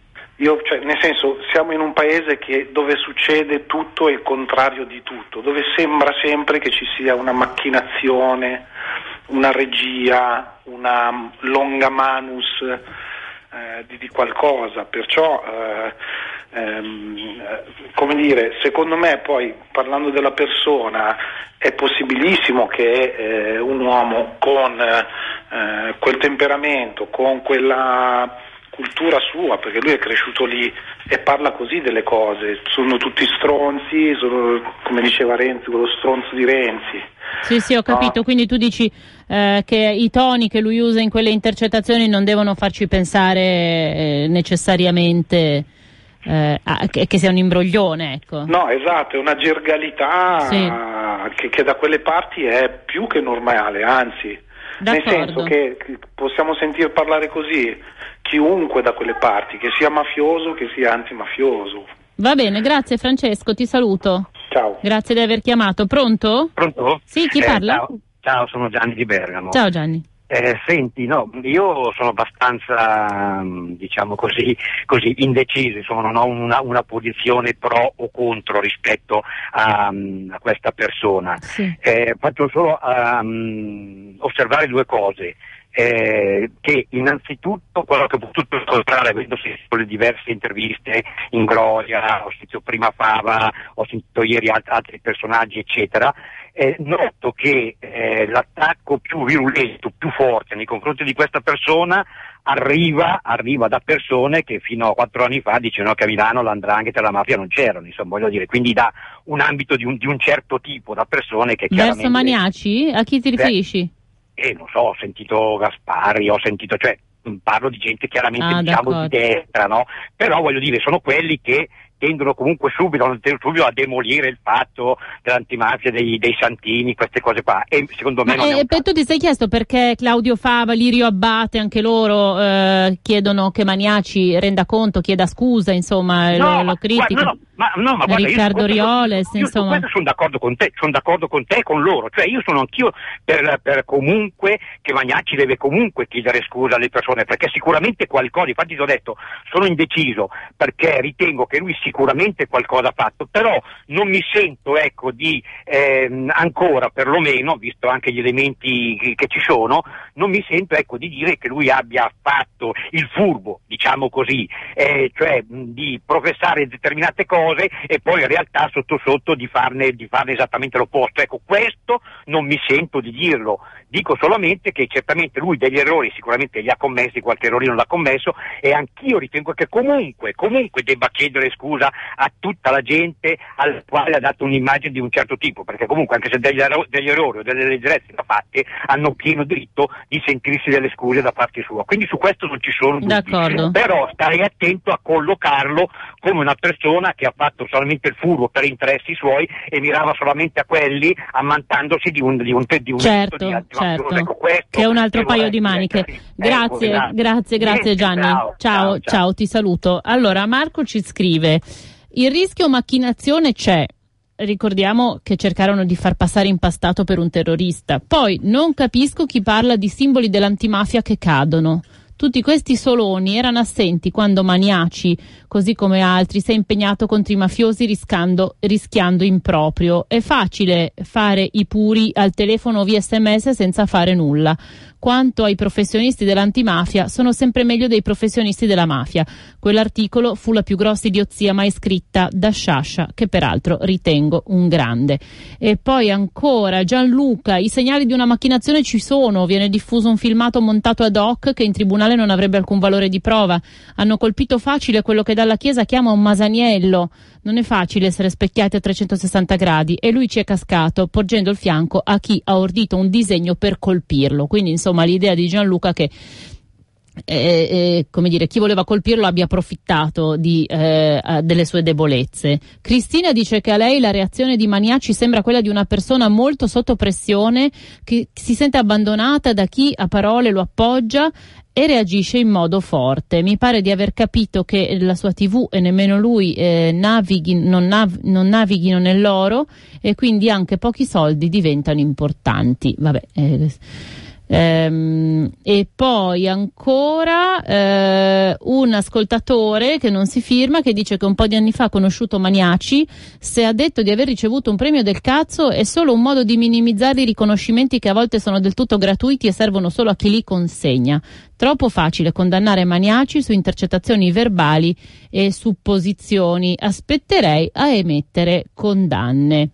Io, cioè, nel senso, siamo in un paese che, dove succede tutto e il contrario di tutto, dove sembra sempre che ci sia una macchinazione, una regia, una longa manus eh, di, di, qualcosa. Perciò, eh, ehm, come dire, secondo me poi parlando della persona è possibilissimo che eh, un uomo con eh, quel temperamento, con quella cultura sua, perché lui è cresciuto lì e parla così delle cose, sono tutti stronzi, sono, come diceva Renzi, quello stronzo di Renzi. Sì, sì, ho capito, no? quindi tu dici eh, che i toni che lui usa in quelle intercettazioni non devono farci pensare eh, necessariamente eh, che, che, sia un imbroglione, ecco. No, esatto, è una gergalità sì. che, che da quelle parti è più che normale, anzi nel senso che possiamo sentir parlare così chiunque da quelle parti, che sia mafioso che sia antimafioso. Va bene, grazie Francesco, ti saluto. Ciao. Grazie di aver chiamato. Pronto? Pronto? Sì, chi eh, parla? Ciao. ciao, sono Gianni di Bergamo. Ciao Gianni. Eh, senti, no, io sono abbastanza, mm, diciamo così, così indeciso, insomma, non ho una, una, posizione pro o contro rispetto a, mm, a questa persona. Sì. Eh, faccio solo um, osservare due cose. Eh, che innanzitutto quello che ho potuto incontrare avendo sentito le diverse interviste in Gloria, ho sentito prima Fava, ho sentito ieri alt- altri personaggi eccetera, eh, noto che eh, l'attacco più virulento, più forte nei confronti di questa persona arriva, arriva, da persone che fino a quattro anni fa dicevano che a Milano l'andrangheta e la mafia non c'erano, insomma, voglio dire, quindi da un ambito di un, di un certo tipo, da persone che chiaramente... Verso Maniaci? A chi ti riferisci? Eh, non so, ho sentito Gaspari, ho sentito, cioè parlo di gente chiaramente ah, diciamo di destra, no? Però voglio dire, sono quelli che tendono comunque subito, subito, a demolire il fatto dell'antimafia, dei, dei santini, queste cose qua. E secondo me Ma, non eh, tu ti sei chiesto perché Claudio Fava, Lirio Abbate, anche loro eh, chiedono che Maniaci renda conto, chieda scusa, insomma, no, lo, lo critica. No, no, ma, no, ma guarda, Riccardo Rioles, io, insomma. Io sono d'accordo con te, sono d'accordo con te e con loro, cioè io sono anch'io per, per comunque che Magnacci deve comunque chiedere scusa alle persone, perché sicuramente qualcosa, infatti ti ho detto, sono indeciso perché ritengo che lui sicuramente qualcosa ha fatto, però non mi sento ecco di ehm, ancora perlomeno, visto anche gli elementi che, ci sono, non mi sento ecco di dire che lui abbia fatto il furbo, diciamo così, eh, cioè di professare determinate cose e poi in realtà sotto sotto di farne, di farne esattamente l'opposto. Ecco, questo non mi sento di dirlo, dico solamente che certamente lui degli errori sicuramente li ha commessi, qualche errore l'ha commesso e anch'io ritengo che comunque, comunque debba chiedere scusa a tutta la gente alla quale ha dato un'immagine di un certo tipo, perché comunque anche se degli, degli errori o delle leggerezze da fatte hanno pieno diritto di sentirsi delle scuse da parte sua. Quindi su questo non ci sono dubbi. Però starei attento a collocarlo come una persona che ha fatto solamente il furbo per interessi suoi e mirava solamente a quelli ammantandosi di un, di un, di un certo, di certo. Ecco, che è un altro paio di maniche. Grazie, ecco, grazie, grazie Gianni. Ciao, ciao, ciao, ti saluto. Allora, Marco ci scrive, il rischio macchinazione c'è, ricordiamo che cercarono di far passare impastato per un terrorista. Poi non capisco chi parla di simboli dell'antimafia che cadono. Tutti questi soloni erano assenti quando Maniaci, così come altri, si è impegnato contro i mafiosi rischiando, rischiando improprio. È facile fare i puri al telefono via sms senza fare nulla quanto ai professionisti dell'antimafia sono sempre meglio dei professionisti della mafia. Quell'articolo fu la più grossa idiozia mai scritta da Sciascia, che peraltro ritengo un grande. E poi ancora Gianluca, i segnali di una macchinazione ci sono, viene diffuso un filmato montato ad hoc che in tribunale non avrebbe alcun valore di prova. Hanno colpito facile quello che dalla Chiesa chiama un masaniello. Non è facile essere specchiati a 360 gradi e lui ci è cascato porgendo il fianco a chi ha ordito un disegno per colpirlo. Quindi insomma l'idea di Gianluca che eh, eh, dire, chi voleva colpirlo abbia approfittato di, eh, delle sue debolezze. Cristina dice che a lei la reazione di Maniaci sembra quella di una persona molto sotto pressione, che si sente abbandonata da chi a parole lo appoggia e reagisce in modo forte. Mi pare di aver capito che la sua TV e nemmeno lui eh, navighi, non, nav- non, navighino nell'oro e quindi anche pochi soldi diventano importanti. Vabbè, eh, Ehm, e poi ancora eh, un ascoltatore che non si firma che dice che un po' di anni fa ha conosciuto Maniaci, se ha detto di aver ricevuto un premio del cazzo è solo un modo di minimizzare i riconoscimenti che a volte sono del tutto gratuiti e servono solo a chi li consegna. Troppo facile condannare Maniaci su intercettazioni verbali e supposizioni. Aspetterei a emettere condanne.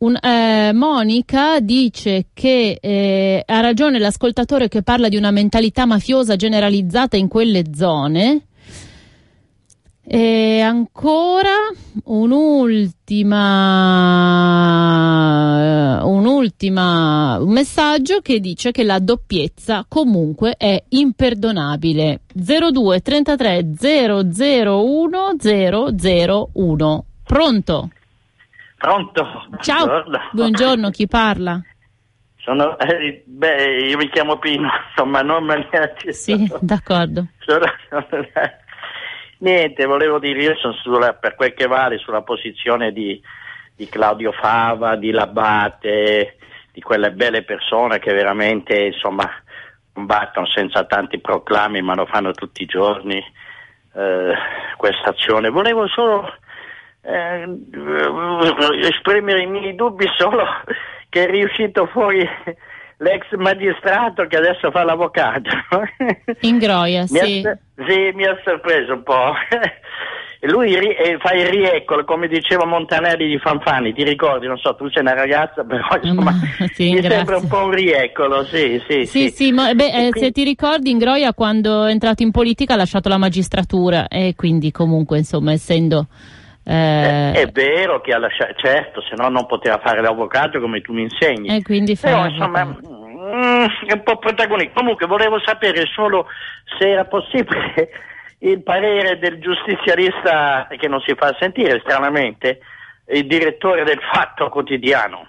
Un, eh, Monica dice che eh, ha ragione l'ascoltatore che parla di una mentalità mafiosa generalizzata in quelle zone. E ancora un'ultima, un'ultima un messaggio che dice che la doppiezza comunque è imperdonabile. 02 33 001 001. Pronto? Pronto? Ciao, buongiorno, buongiorno chi parla? Sono, eh, beh, io mi chiamo Pino, [LAUGHS] insomma, non me ne Sì, d'accordo. Sono, sono, niente, volevo dire, io sono sulla, per quel che vale sulla posizione di, di Claudio Fava, di Labate, di quelle belle persone che veramente, insomma, combattono senza tanti proclami, ma lo fanno tutti i giorni, eh, questa azione. Volevo solo eh, esprimere i miei dubbi solo [LAUGHS] che è riuscito fuori l'ex magistrato che adesso fa l'avvocato. [LAUGHS] Ingroia, sì. Ha, sì, mi ha sorpreso un po'. [LAUGHS] Lui ri- eh, fa il rieccolo, come diceva Montanelli di Fanfani, ti ricordi? Non so, tu sei una ragazza, però insomma, sì, mi sembra un po' un rieccolo, sì, sì. Sì, sì, sì ma, beh, eh, se ti ricordi, Ingroia quando è entrato in politica ha lasciato la magistratura e quindi comunque, insomma, essendo eh, è, vero che ha lasciato, certo, se no non poteva fare l'avvocato come tu mi insegni. E quindi Però insomma mm, è un po' protagonista. Comunque volevo sapere solo se era possibile [LAUGHS] il parere del giustizialista che non si fa sentire stranamente, il direttore del Fatto Quotidiano.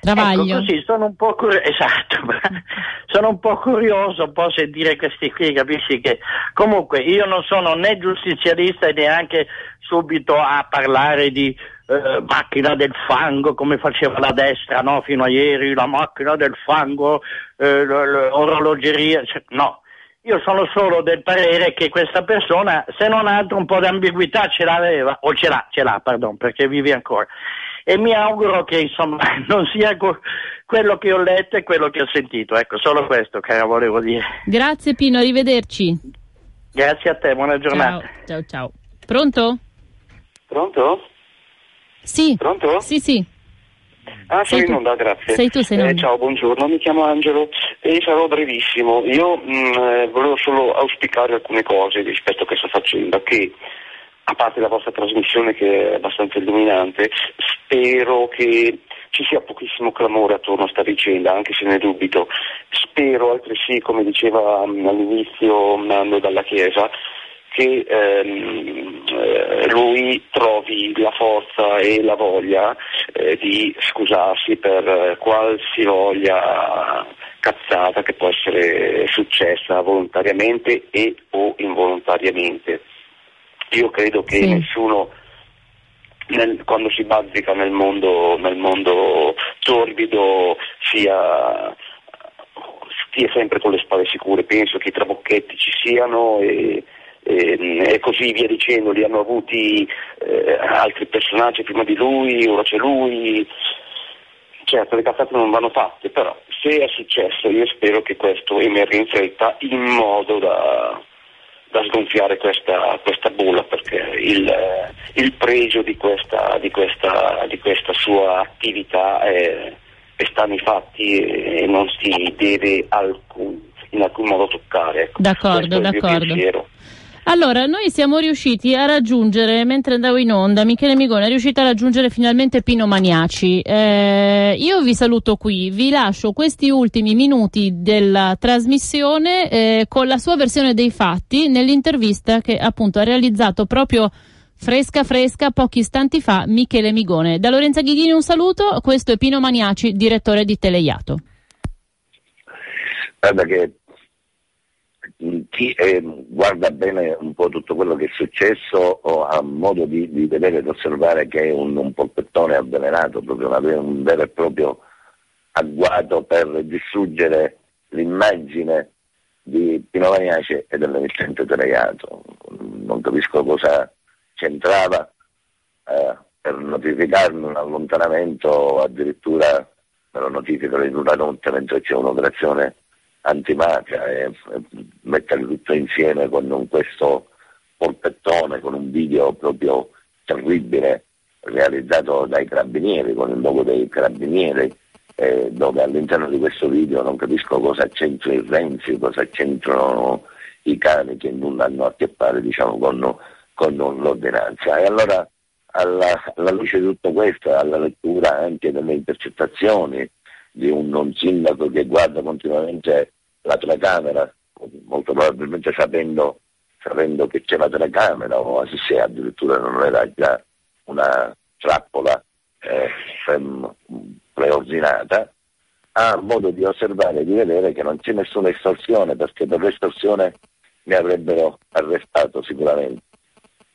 Travaglio. Ecco, così sono un po' curioso, esatto, [LAUGHS] sono un po' curioso un po' sentire questi qui, capisci che comunque io non sono né giustizialista e neanche subito a parlare di eh, macchina del fango come faceva la destra no? fino a ieri, la macchina del fango, eh, l'orologeria, cioè, no. Io sono solo del parere che questa persona, se non altro un po' di ambiguità ce l'aveva, o ce l'ha, ce l'ha, pardon, perché vive ancora. E mi auguro che insomma [LAUGHS] non sia co- quello che ho letto e quello che ho sentito. Ecco, solo questo che volevo dire. Grazie Pino, arrivederci. Grazie a te, buona giornata. Ciao, ciao, ciao. Pronto? Pronto? Sì. Pronto? Sì, sì. Ah, Sei sono in tu. onda, grazie. Sei tu, sei in Eh, onda. ciao, buongiorno, mi chiamo Angelo e sarò brevissimo. Io mh, eh, volevo solo auspicare alcune cose rispetto a questa faccenda che, a parte la vostra trasmissione che è abbastanza illuminante, spero che ci sia pochissimo clamore attorno a sta vicenda, anche se ne dubito. Spero altresì, come diceva mh, all'inizio Nando dalla Chiesa, che ehm, eh, lui trovi la forza e la voglia eh, di scusarsi per qualsivoglia cazzata che può essere successa volontariamente e o involontariamente. Io credo che Sì. nessuno nel- quando si bazzica nel mondo, nel mondo torbido sia stia sempre con le spalle sicure, penso che i trabocchetti ci siano e, e- e così via dicendo, li hanno avuti eh, altri personaggi prima di lui, ora c'è lui. Certo, le cazzate non vanno fatte, però se è successo io spero che questo emerga in fretta in modo da, da sgonfiare questa, questa bolla perché il, il pregio di questa, di questa- di questa sua attività è, è sta nei fatti e, non si deve alcun- in alcun modo toccare. ecco. D'accordo, d'accordo. Allora, noi siamo riusciti a raggiungere, mentre andavo in onda, Michele Migone è riuscito a raggiungere finalmente Pino Maniaci. Eh, io vi saluto qui, vi lascio questi ultimi minuti della trasmissione eh, con la sua versione dei fatti nell'intervista che appunto ha realizzato proprio fresca fresca pochi istanti fa Michele Migone. Da Lorenza Ghighini un saluto, questo è Pino Maniaci, direttore di Teleiato. Guarda che chi eh, guarda bene un po' tutto quello che è successo ha modo di, di vedere ed osservare che è un, un polpettone avvelenato, proprio una- un vero e proprio agguato per distruggere l'immagine di Pino Maniace e dell'emittente Teleiato. Non capisco cosa c'entrava eh, per notificarmi un allontanamento o addirittura me lo notificano in una notte mentre c'è un'operazione antimafia e, mettere tutto insieme con questo polpettone, con un video proprio terribile realizzato dai carabinieri, con il logo dei carabinieri, eh, dove all'interno di questo video non capisco cosa c'entra il Renzi, cosa c'entrano i cani che nulla hanno a che fare diciamo, con, con l'ordinanza. E allora alla, alla luce di tutto questo, alla lettura anche delle intercettazioni di un non sindaco che guarda continuamente la telecamera, molto probabilmente sapendo, sapendo che c'è la telecamera o se addirittura non era già una trappola eh, fem- preordinata, ha modo di osservare e di vedere che non c'è nessuna estorsione perché per l'estorsione mi avrebbero arrestato sicuramente.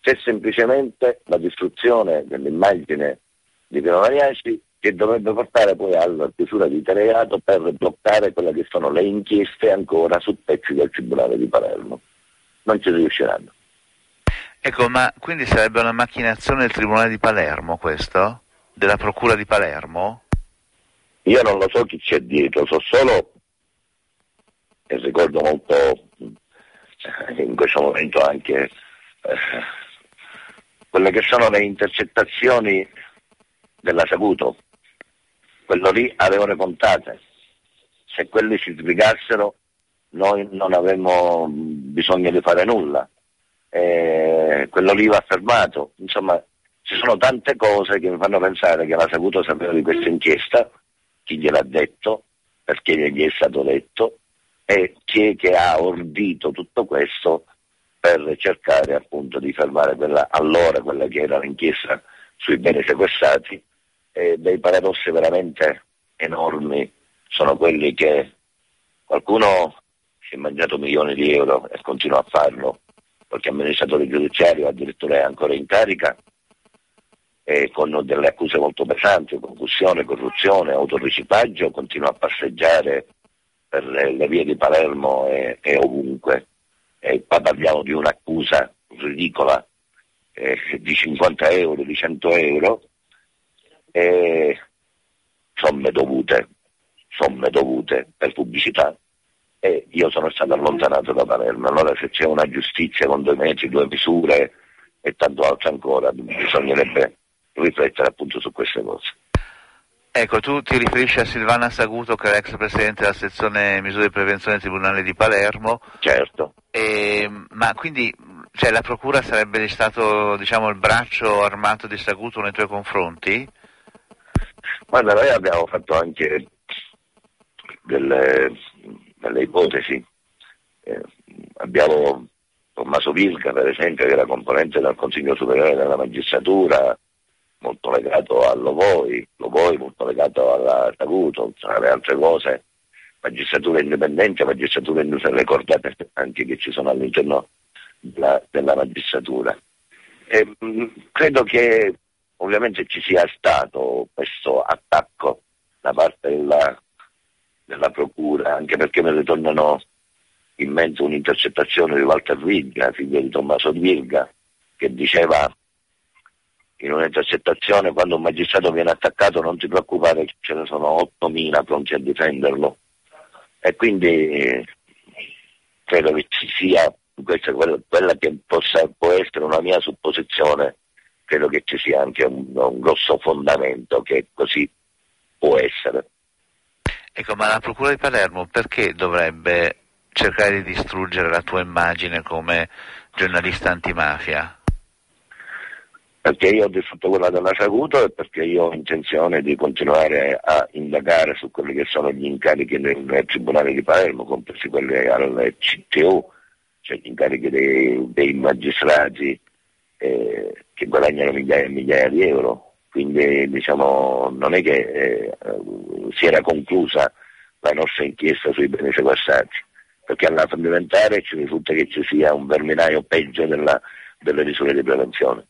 C'è semplicemente la distruzione dell'immagine di Pino Mariaci che dovrebbe portare poi alla chiusura di Teleiato per bloccare quelle che sono le inchieste ancora su pezzi del Tribunale di Palermo. Non ci riusciranno. Ecco, ma quindi sarebbe una macchinazione del Tribunale di Palermo questo? Della Procura di Palermo? Io non lo so chi c'è dietro, so solo e ricordo molto eh, in questo momento anche eh, quelle che sono le intercettazioni della Saguto. Quello lì avevano contate. Se quelli si sbrigassero noi non avremmo bisogno di fare nulla. Eh, quello lì va fermato. Insomma, ci sono tante cose che mi fanno pensare che la Saguto sapeva di questa inchiesta, chi gliel'ha detto, perché gli è stato detto, e chi è che ha ordito tutto questo per cercare appunto di fermare quella, allora quella che era l'inchiesta sui beni sequestrati e dei paradossi veramente enormi sono quelli che qualcuno si è mangiato milioni di euro e continua a farlo, qualche amministratore giudiziario addirittura è ancora in carica e con delle accuse molto pesanti, concussione, corruzione, autoriciclaggio, continua a passeggiare per le vie di Palermo e, e ovunque. E qua parliamo di un'accusa ridicola eh, di 50 euro, di 100 euro, e somme dovute, somme dovute per pubblicità e io sono stato allontanato da Palermo. Allora se c'è una giustizia con due mezzi, due misure e tanto altro ancora, bisognerebbe riflettere appunto su queste cose. Ecco, tu ti riferisci a Silvana Saguto, che è l'ex presidente della sezione misure di prevenzione del Tribunale di Palermo. Certo. E, ma quindi cioè, la Procura sarebbe stato diciamo, il braccio armato di Saguto nei tuoi confronti? Guarda, noi abbiamo fatto anche delle, delle ipotesi. Eh, abbiamo Tommaso Vilca, per esempio, che era componente del Consiglio Superiore della Magistratura, molto legato a Lovoi, Lovoi molto legato alla Saguto, tra le altre cose, magistratura indipendente, magistratura industriale, le cordate anche che ci sono all'interno della, della magistratura. E, mh, mm, credo che ovviamente ci sia stato questo attacco da parte della, della Procura, anche perché mi ritornano in mente un'intercettazione di Walter Virga, figlio di Tommaso Virga, che diceva in un'intercettazione quando un magistrato viene attaccato non ti preoccupare ce ne sono 8.000 pronti a difenderlo e quindi credo che ci sia questa quella, che possa, può essere una mia supposizione credo che ci sia anche un, un grosso fondamento che così può essere ecco ma la Procura di Palermo perché dovrebbe cercare di distruggere la tua immagine come giornalista antimafia? perché io ho distrutto quella della Saguto e perché io ho intenzione di continuare a indagare su quelli che sono gli incarichi nel, nel Tribunale di Palermo, compresi quelli al CTU, cioè gli incarichi dei, dei magistrati eh, che guadagnano migliaia e migliaia di euro. Quindi diciamo, non è che eh, si era conclusa la nostra inchiesta sui beni sequestrati, perché alla fondamentale ci risulta che ci sia un verminaio peggio della, delle misure di prevenzione.